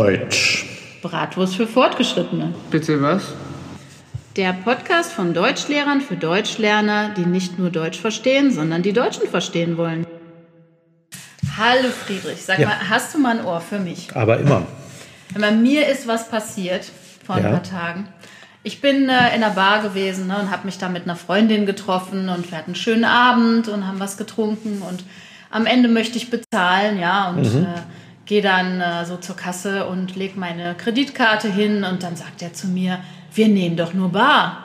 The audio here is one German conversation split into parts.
Deutsch. Bratwurst für Fortgeschrittene. Bitte was? Der Podcast von Deutschlehrern für Deutschlerner, die nicht nur Deutsch verstehen, sondern die Deutschen verstehen wollen. Hallo Friedrich, sag Ja. mal, hast du mal ein Ohr für mich? Aber immer. Bei mir ist was passiert vor ein Ja. paar Tagen. Ich bin äh, in einer Bar gewesen ne, und habe mich da mit einer Freundin getroffen und wir hatten einen schönen Abend und haben was getrunken und am Ende möchte ich bezahlen, ja, und Mhm. äh, gehe dann äh, so zur Kasse und leg meine Kreditkarte hin und dann sagt er zu mir, wir nehmen doch nur Bar.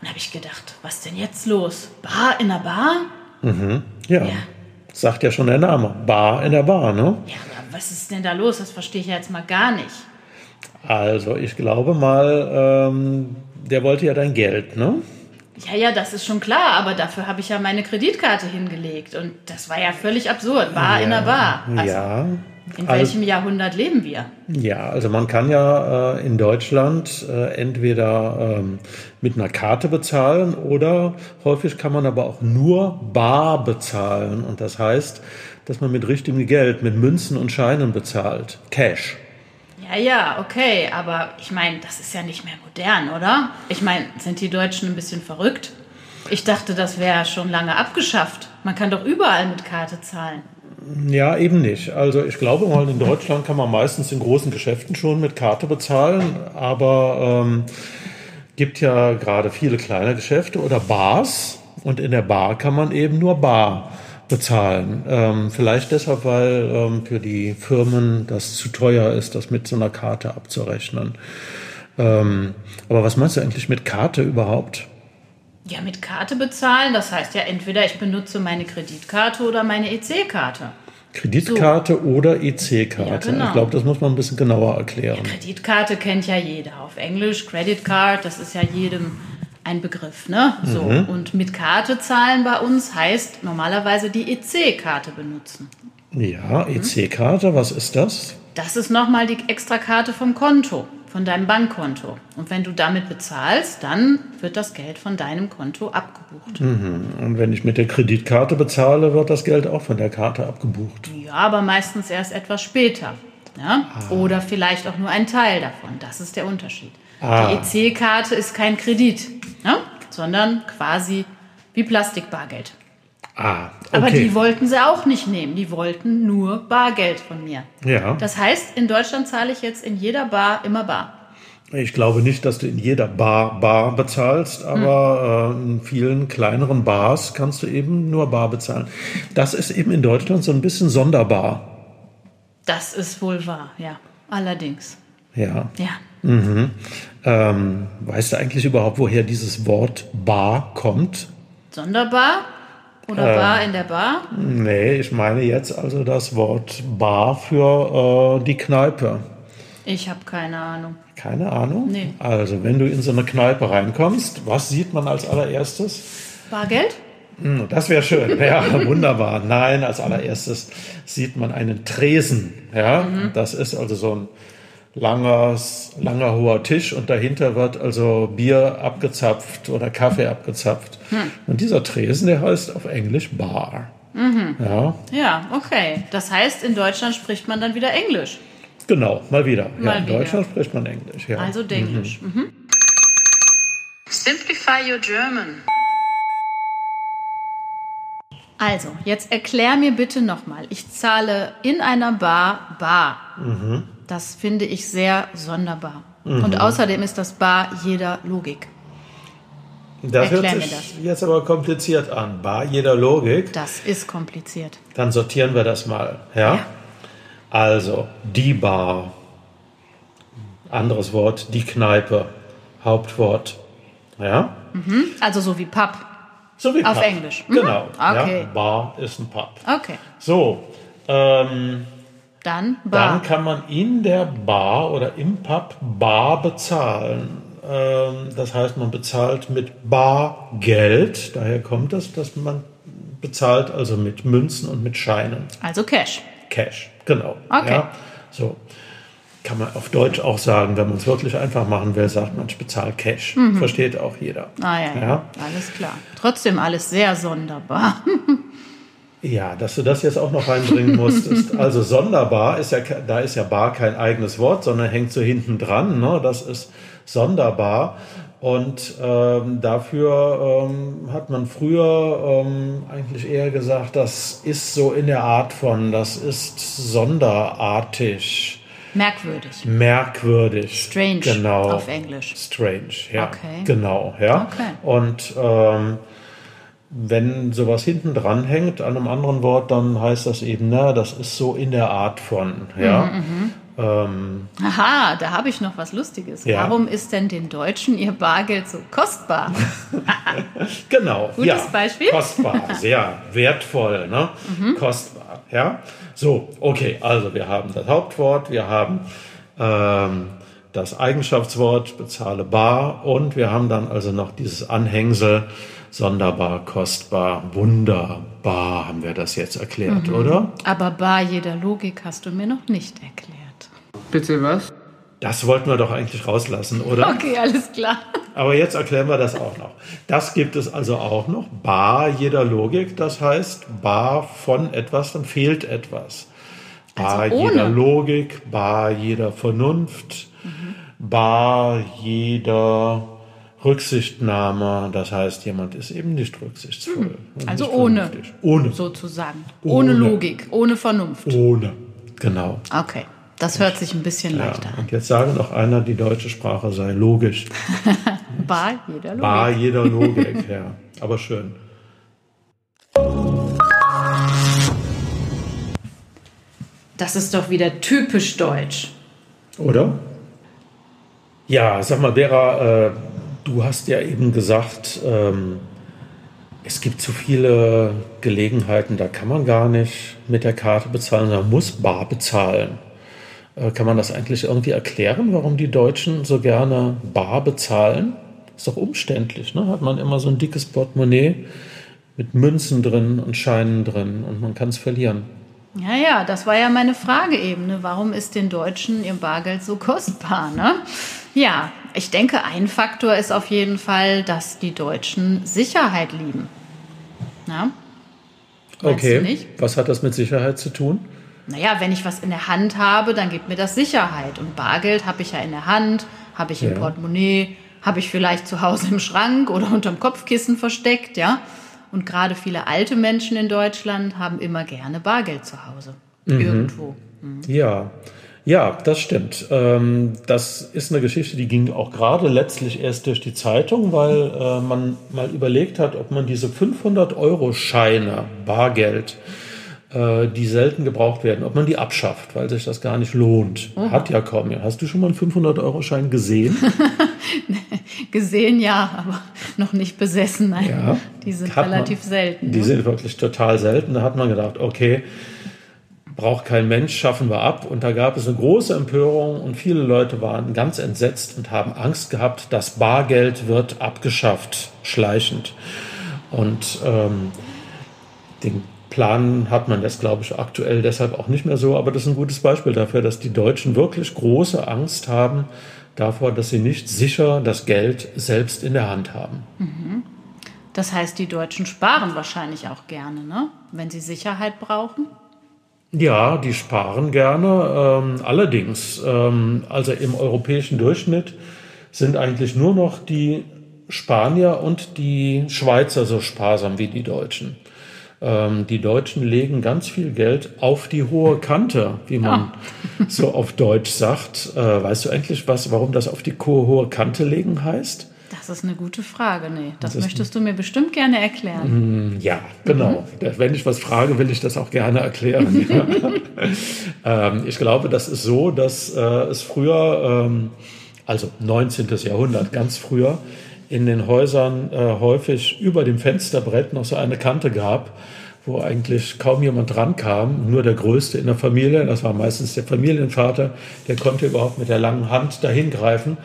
Und habe ich gedacht, was denn jetzt los? Bar in der Bar? Ja. Ja. Sagt ja schon der Name. Bar in der Bar, ne? Ja, aber was ist denn da los? Das verstehe ich ja jetzt mal gar nicht. Also, ich glaube mal, ähm, der wollte ja dein Geld, ne? Ja, ja, das ist schon klar, aber dafür habe ich ja meine Kreditkarte hingelegt und das war ja völlig absurd. Bar in der Bar. Also, ja. In Also- welchem Jahrhundert leben wir? Ja, also man kann ja äh, in Deutschland äh, entweder ähm, mit einer Karte bezahlen oder häufig kann man aber auch nur bar bezahlen. Und das heißt, dass man mit richtigem Geld, mit Münzen und Scheinen bezahlt. Cash. Ja, ja, okay, aber ich meine, das ist ja nicht mehr modern, oder? Ich meine, sind die Deutschen ein bisschen verrückt? Ich dachte, das wäre schon lange abgeschafft. Man kann doch überall mit Karte zahlen. Ja, eben nicht. Also ich glaube mal, in Deutschland kann man meistens in großen Geschäften schon mit Karte bezahlen, aber ähm, gibt ja gerade viele kleine Geschäfte oder Bars und in der Bar kann man eben nur bar bezahlen. Ähm, vielleicht deshalb, weil ähm, für die Firmen das zu teuer ist, das mit so einer Karte abzurechnen. Ähm, aber was meinst du eigentlich mit Karte überhaupt? Ja, mit Karte bezahlen, das heißt ja entweder ich benutze meine Kreditkarte oder meine EC-Karte. Kreditkarte oder EC-Karte? Ja, genau. Ich glaube, das muss man ein bisschen genauer erklären. Kreditkarte kennt ja jeder. Auf Englisch Credit Card, das ist ja jedem ein Begriff, ne? So. Und mit Karte zahlen bei uns heißt normalerweise die EC-Karte benutzen. Ja, EC-Karte, was ist das? Das ist nochmal die Extrakarte vom Konto, von deinem Bankkonto. Und wenn du damit bezahlst, dann wird das Geld von deinem Konto abgebucht. Und wenn ich mit der Kreditkarte bezahle, wird das Geld auch von der Karte abgebucht. Ja, aber meistens erst etwas später. Ja? Oder vielleicht auch nur ein Teil davon. Das ist der Unterschied. Ah. Die EC-Karte ist kein Kredit, ja? sondern quasi wie Plastikbargeld. Ah, Aber okay. die wollten sie auch nicht nehmen. Die wollten nur Bargeld von mir. ja, Das heißt, in Deutschland zahle ich jetzt in jeder Bar immer bar. ich glaube nicht, dass du in jeder Bar Bar bezahlst, aber äh, in vielen kleineren Bars kannst du eben nur Bar bezahlen. Das ist eben in Deutschland so ein bisschen sonderbar. Das ist wohl wahr, ja. Allerdings. Ja. Ja. Ähm, weißt du eigentlich überhaupt, woher dieses Wort Bar kommt? Sonderbar? Oder Bar in der Bar? Nee, ich meine jetzt also das Wort Bar für äh, die Kneipe. Ich habe keine Ahnung. Keine Ahnung. Nee. Also, wenn du in so eine Kneipe reinkommst, was sieht man als allererstes? Bargeld? Hm, Das wäre schön. Ja, wunderbar. Nein, als allererstes sieht man einen Tresen. Ja, das ist also so ein langes, langer hoher Tisch und dahinter wird also Bier abgezapft oder Kaffee abgezapft. Und dieser Tresen, der heißt auf Englisch Bar. Ja, Ja, okay. Das heißt, in Deutschland spricht man dann wieder Englisch. genau, mal wieder. ja, Mal in wieder. Deutschland spricht man Englisch. Ja. Also Denglisch. Mhm. Simplify your German. Also, jetzt erklär mir bitte nochmal. Ich zahle in einer Bar Bar. Das finde ich sehr sonderbar. Und außerdem ist das Bar jeder Logik. das hört erklär mir sich das. jetzt aber kompliziert an. Bar jeder Logik. Das ist kompliziert. Dann sortieren wir das mal. Ja? Ja. Also, die Bar. Anderes Wort, die Kneipe. Hauptwort. Ja? Also so wie Pub. So wie Auf Pub. Englisch. Mhm. Genau. Okay. Ja? Bar ist ein Pub. Okay. So, ähm, Dann Bar. dann kann man in der Bar oder im Pub Bar bezahlen. Ähm, das heißt, man bezahlt mit Bargeld. Daher kommt es, dass man bezahlt also mit Münzen und mit Scheinen. also Cash. Cash, genau. Okay. Ja, so. Kann man auf Deutsch auch sagen, wenn man es wirklich einfach machen will, sagt man, ich bezahle Cash. Versteht auch jeder. Ah ja, ja, Ja. alles klar. Trotzdem alles sehr sonderbar. Ja, dass du das jetzt auch noch reinbringen musstest. Also sonderbar ist ja, da ist ja bar kein eigenes Wort, sondern hängt so hinten dran. Ne? Das ist sonderbar. Und ähm, dafür ähm, hat man früher ähm, eigentlich eher gesagt, das ist so in der Art von, das ist sonderartig. Merkwürdig. Merkwürdig. Strange genau. auf Englisch. Strange, ja. Okay. Genau, ja. Okay. Und ähm, wenn sowas hinten dran hängt an einem anderen Wort, dann heißt das eben, na, das ist so in der Art von, ja. Mhm, Ähm, Aha, da habe ich noch was Lustiges. Ja. Warum ist denn den Deutschen ihr Bargeld so kostbar? genau. Gutes ja. Beispiel. Kostbar, sehr wertvoll, ne? Kostbar, ja. So, okay, also wir haben das Hauptwort, wir haben ähm, das Eigenschaftswort, bezahle bar und wir haben dann also noch dieses Anhängsel, sonderbar, kostbar, wunderbar, haben wir das jetzt erklärt, oder? Aber bar jeder Logik hast du mir noch nicht erklärt. Bitte was? Das wollten wir doch eigentlich rauslassen, oder? Okay, alles klar. Aber jetzt erklären wir das auch noch. Das gibt es also auch noch. Bar jeder Logik, das heißt, bar von etwas, dann fehlt etwas. Bar Also jeder Logik, bar jeder Vernunft, bar jeder Rücksichtnahme. Das heißt, jemand ist eben nicht rücksichtsvoll. und Also nicht ohne. vernünftig. Ohne. Sozusagen. Ohne, Ohne. Logik, ohne Vernunft. Ohne. Genau. Okay, das hört sich ein bisschen Ja. leichter an. Und jetzt sagen noch einer, die deutsche Sprache sei logisch. Bar jeder Logik. Bar jeder Logik, ja. Aber schön. Das ist doch wieder typisch deutsch. Oder? Ja, sag mal, Vera, äh, du hast ja eben gesagt, ähm, es gibt zu viele Gelegenheiten, da kann man gar nicht mit der Karte bezahlen, man muss bar bezahlen. Äh, kann man das eigentlich irgendwie erklären, warum die Deutschen so gerne bar bezahlen? Ist doch umständlich, ne? Hat man immer so ein dickes Portemonnaie mit Münzen drin und Scheinen drin und man kann es verlieren. Ja, ja, das war ja meine Frage eben. Ne? Warum ist den Deutschen ihr Bargeld so kostbar? Ne? Ja, ich denke, ein Faktor ist auf jeden Fall, dass die Deutschen Sicherheit lieben. Ja? Meinst okay, was hat das mit Sicherheit zu tun? Naja, wenn ich was in der Hand habe, dann gibt mir das Sicherheit. Und Bargeld habe ich ja in der Hand, habe ich im Ja. Portemonnaie, habe ich vielleicht zu Hause im Schrank oder unterm Kopfkissen versteckt, ja. Und gerade viele alte Menschen in Deutschland haben immer gerne Bargeld zu Hause. Mhm. Irgendwo. Ja, ja, das stimmt. Ähm, das ist eine Geschichte, die ging auch gerade letztlich erst durch die Zeitung, weil äh, man mal überlegt hat, ob man diese 500-Euro-Scheine, Bargeld, die selten gebraucht werden, ob man die abschafft, weil sich das gar nicht lohnt. Hat ja kaum mehr. Hast du schon mal einen 500-Euro-Schein gesehen? Gesehen ja, aber noch nicht besessen. Nein. Ja. Die sind Hat man- relativ selten. Die ne? sind wirklich total selten. Da hat man gedacht, okay, braucht kein Mensch, schaffen wir ab. Und da gab es eine große Empörung und viele Leute waren ganz entsetzt und haben Angst gehabt, das Bargeld wird abgeschafft, schleichend. Und ähm, den Plan hat man das, glaube ich, aktuell deshalb auch nicht mehr so. Aber das ist ein gutes Beispiel dafür, dass die Deutschen wirklich große Angst haben davor, dass sie nicht sicher das Geld selbst in der Hand haben. Das heißt, die Deutschen sparen wahrscheinlich auch gerne, ne? wenn sie Sicherheit brauchen. Ja, die sparen gerne. Ähm, allerdings, ähm, also im europäischen Durchschnitt sind eigentlich nur noch die Spanier und die Schweizer so sparsam wie die Deutschen. Ähm, die Deutschen legen ganz viel Geld auf die hohe Kante, wie man so auf Deutsch sagt. Äh, weißt du eigentlich, was, warum das auf die hohe Kante legen heißt? Das ist eine gute Frage. Nee, das, ist- möchtest du mir bestimmt gerne erklären. Ja, genau. Wenn ich was frage, will ich das auch gerne erklären. Ähm, ich glaube, das ist so, dass äh, es früher, ähm, also 19. Jahrhundert, ganz früher, in den Häusern äh, häufig über dem Fensterbrett noch so eine Kante gab, wo eigentlich kaum jemand drankam, nur der Größte in der Familie, das war meistens der Familienvater, der konnte überhaupt mit der langen Hand dahin greifen.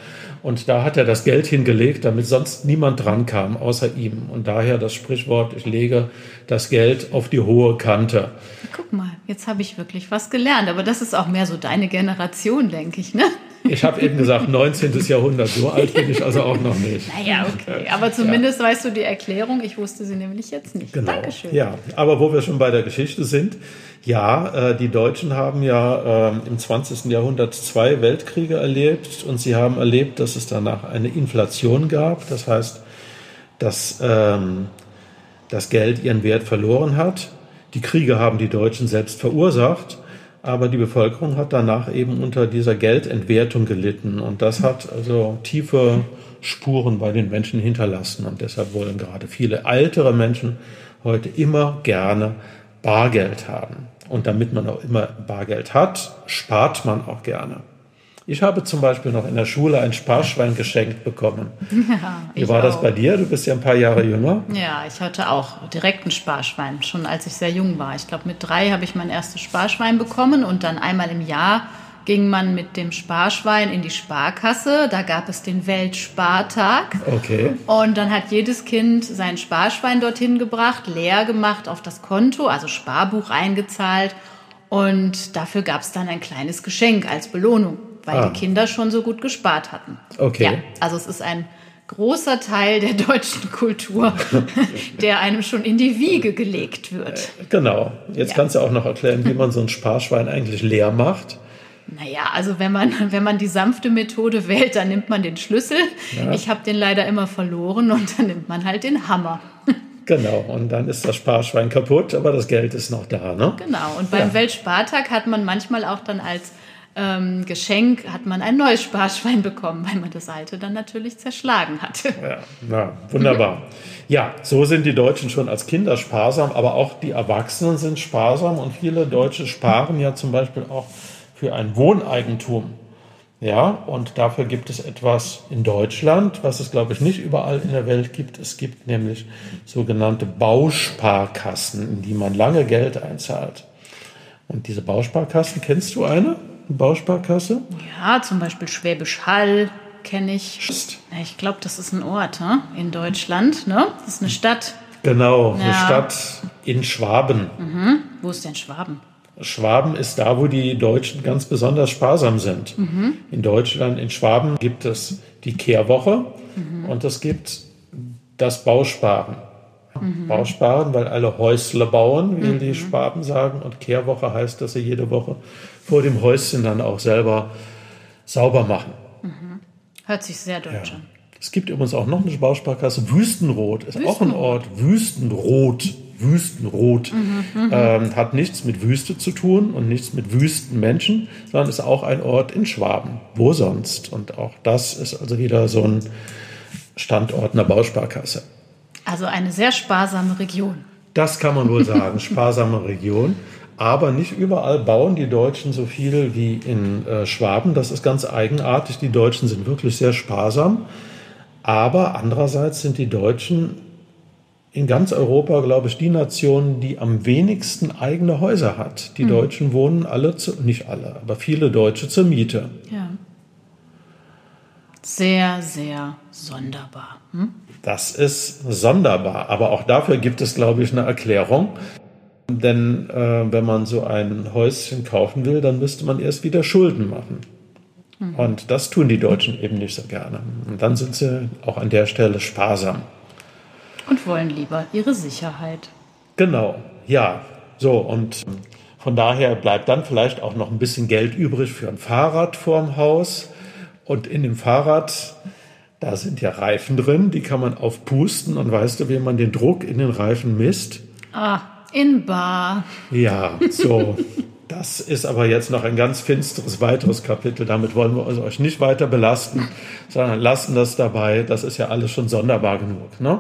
Und da hat er das Geld hingelegt, damit sonst niemand drankam, außer ihm. Und daher das Sprichwort, ich lege das Geld auf die hohe Kante. Guck mal, jetzt habe ich wirklich was gelernt. Aber das ist auch mehr so deine Generation, denke ich, ne? Ich habe eben gesagt 19. Jahrhundert, so alt bin ich also auch noch nicht. Naja, okay. Aber zumindest ja. weißt du die Erklärung. Ich wusste sie nämlich jetzt nicht. Genau. Dankeschön. Ja, aber wo wir schon bei der Geschichte sind, ja, äh, die Deutschen haben ja äh, im 20. Jahrhundert zwei Weltkriege erlebt und sie haben erlebt, dass es danach eine Inflation gab. Das heißt, dass ähm, das Geld ihren Wert verloren hat. Die Kriege haben die Deutschen selbst verursacht aber die Bevölkerung hat danach eben unter dieser Geldentwertung gelitten und das hat also tiefe Spuren bei den Menschen hinterlassen und deshalb wollen gerade viele ältere Menschen heute immer gerne Bargeld haben. Und damit man auch immer Bargeld hat, spart man auch gerne. Ich habe zum Beispiel noch in der Schule ein Sparschwein geschenkt bekommen. Ja, Wie war auch. das bei dir? Du bist ja ein paar Jahre jünger. Ja, ich hatte auch direkt ein Sparschwein, schon als ich sehr jung war. Ich glaube, mit drei habe ich mein erstes Sparschwein bekommen und dann einmal im Jahr ging man mit dem Sparschwein in die Sparkasse. Da gab es den Weltspartag. Okay. Und dann hat jedes Kind sein Sparschwein dorthin gebracht, leer gemacht auf das Konto, also Sparbuch eingezahlt. Und dafür gab es dann ein kleines Geschenk als Belohnung weil ah. die Kinder schon so gut gespart hatten. Okay. Ja, also es ist ein großer Teil der deutschen Kultur, der einem schon in die Wiege gelegt wird. Äh, genau. Jetzt ja. kannst du auch noch erklären, wie man so ein Sparschwein eigentlich leer macht. Naja, also wenn man, wenn man die sanfte Methode wählt, dann nimmt man den Schlüssel. Ja. Ich habe den leider immer verloren und dann nimmt man halt den Hammer. Genau, und dann ist das Sparschwein kaputt, aber das Geld ist noch da, ne? Genau, und beim ja. Weltspartag hat man manchmal auch dann als ähm, Geschenk hat man ein neues Sparschwein bekommen, weil man das alte dann natürlich zerschlagen hatte. Ja, na, wunderbar. Ja, so sind die Deutschen schon als Kinder sparsam, aber auch die Erwachsenen sind sparsam und viele Deutsche sparen ja zum Beispiel auch für ein Wohneigentum. Ja, und dafür gibt es etwas in Deutschland, was es, glaube ich, nicht überall in der Welt gibt. Es gibt nämlich sogenannte Bausparkassen, in die man lange Geld einzahlt. Und diese Bausparkassen, kennst du eine? Bausparkasse? Ja, zum Beispiel Schwäbisch Hall kenne ich. Ich glaube, das ist ein Ort ne? in Deutschland. Ne? Das ist eine Stadt. Genau, ja. eine Stadt in Schwaben. Mhm. Wo ist denn Schwaben? Schwaben ist da, wo die Deutschen ganz besonders sparsam sind. Mhm. In Deutschland, in Schwaben gibt es die Kehrwoche mhm. und es gibt das Bausparen. Mhm. Bausparen, weil alle Häusle bauen, wie die mhm. Schwaben sagen. Und Kehrwoche heißt, dass sie jede Woche vor dem Häuschen dann auch selber sauber machen. Mhm. Hört sich sehr deutsch ja. an. Es gibt übrigens auch noch eine Bausparkasse. Wüstenrot ist Wüstenrot. auch ein Ort. Wüstenrot. Wüstenrot. Mhm, mhm, ähm, hat nichts mit Wüste zu tun und nichts mit Wüstenmenschen, sondern ist auch ein Ort in Schwaben. Wo sonst? Und auch das ist also wieder so ein Standort einer Bausparkasse. Also eine sehr sparsame Region. Das kann man wohl sagen. Sparsame Region. Aber nicht überall bauen die Deutschen so viel wie in äh, Schwaben. Das ist ganz eigenartig. Die Deutschen sind wirklich sehr sparsam. Aber andererseits sind die Deutschen in ganz Europa, glaube ich, die Nation, die am wenigsten eigene Häuser hat. Die hm. Deutschen wohnen alle, zu, nicht alle, aber viele Deutsche zur Miete. Ja. Sehr, sehr sonderbar. Hm? Das ist sonderbar. Aber auch dafür gibt es, glaube ich, eine Erklärung. Denn äh, wenn man so ein Häuschen kaufen will, dann müsste man erst wieder Schulden machen. Mhm. Und das tun die Deutschen eben nicht so gerne. Und dann sind sie auch an der Stelle sparsam. Und wollen lieber ihre Sicherheit. Genau, ja. So, und von daher bleibt dann vielleicht auch noch ein bisschen Geld übrig für ein Fahrrad vorm Haus. Und in dem Fahrrad, da sind ja Reifen drin, die kann man aufpusten. Und weißt du, wie man den Druck in den Reifen misst? Ah, in Bar. Ja, so. Das ist aber jetzt noch ein ganz finsteres weiteres Kapitel. Damit wollen wir euch nicht weiter belasten, sondern lassen das dabei. Das ist ja alles schon sonderbar genug. Ne?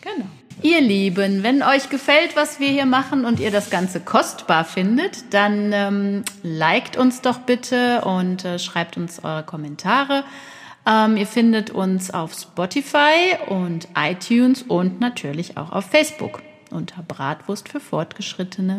Genau. Ihr Lieben, wenn euch gefällt, was wir hier machen und ihr das Ganze kostbar findet, dann ähm, liked uns doch bitte und äh, schreibt uns eure Kommentare. Ähm, ihr findet uns auf Spotify und iTunes und natürlich auch auf Facebook unter Bratwurst für Fortgeschrittene.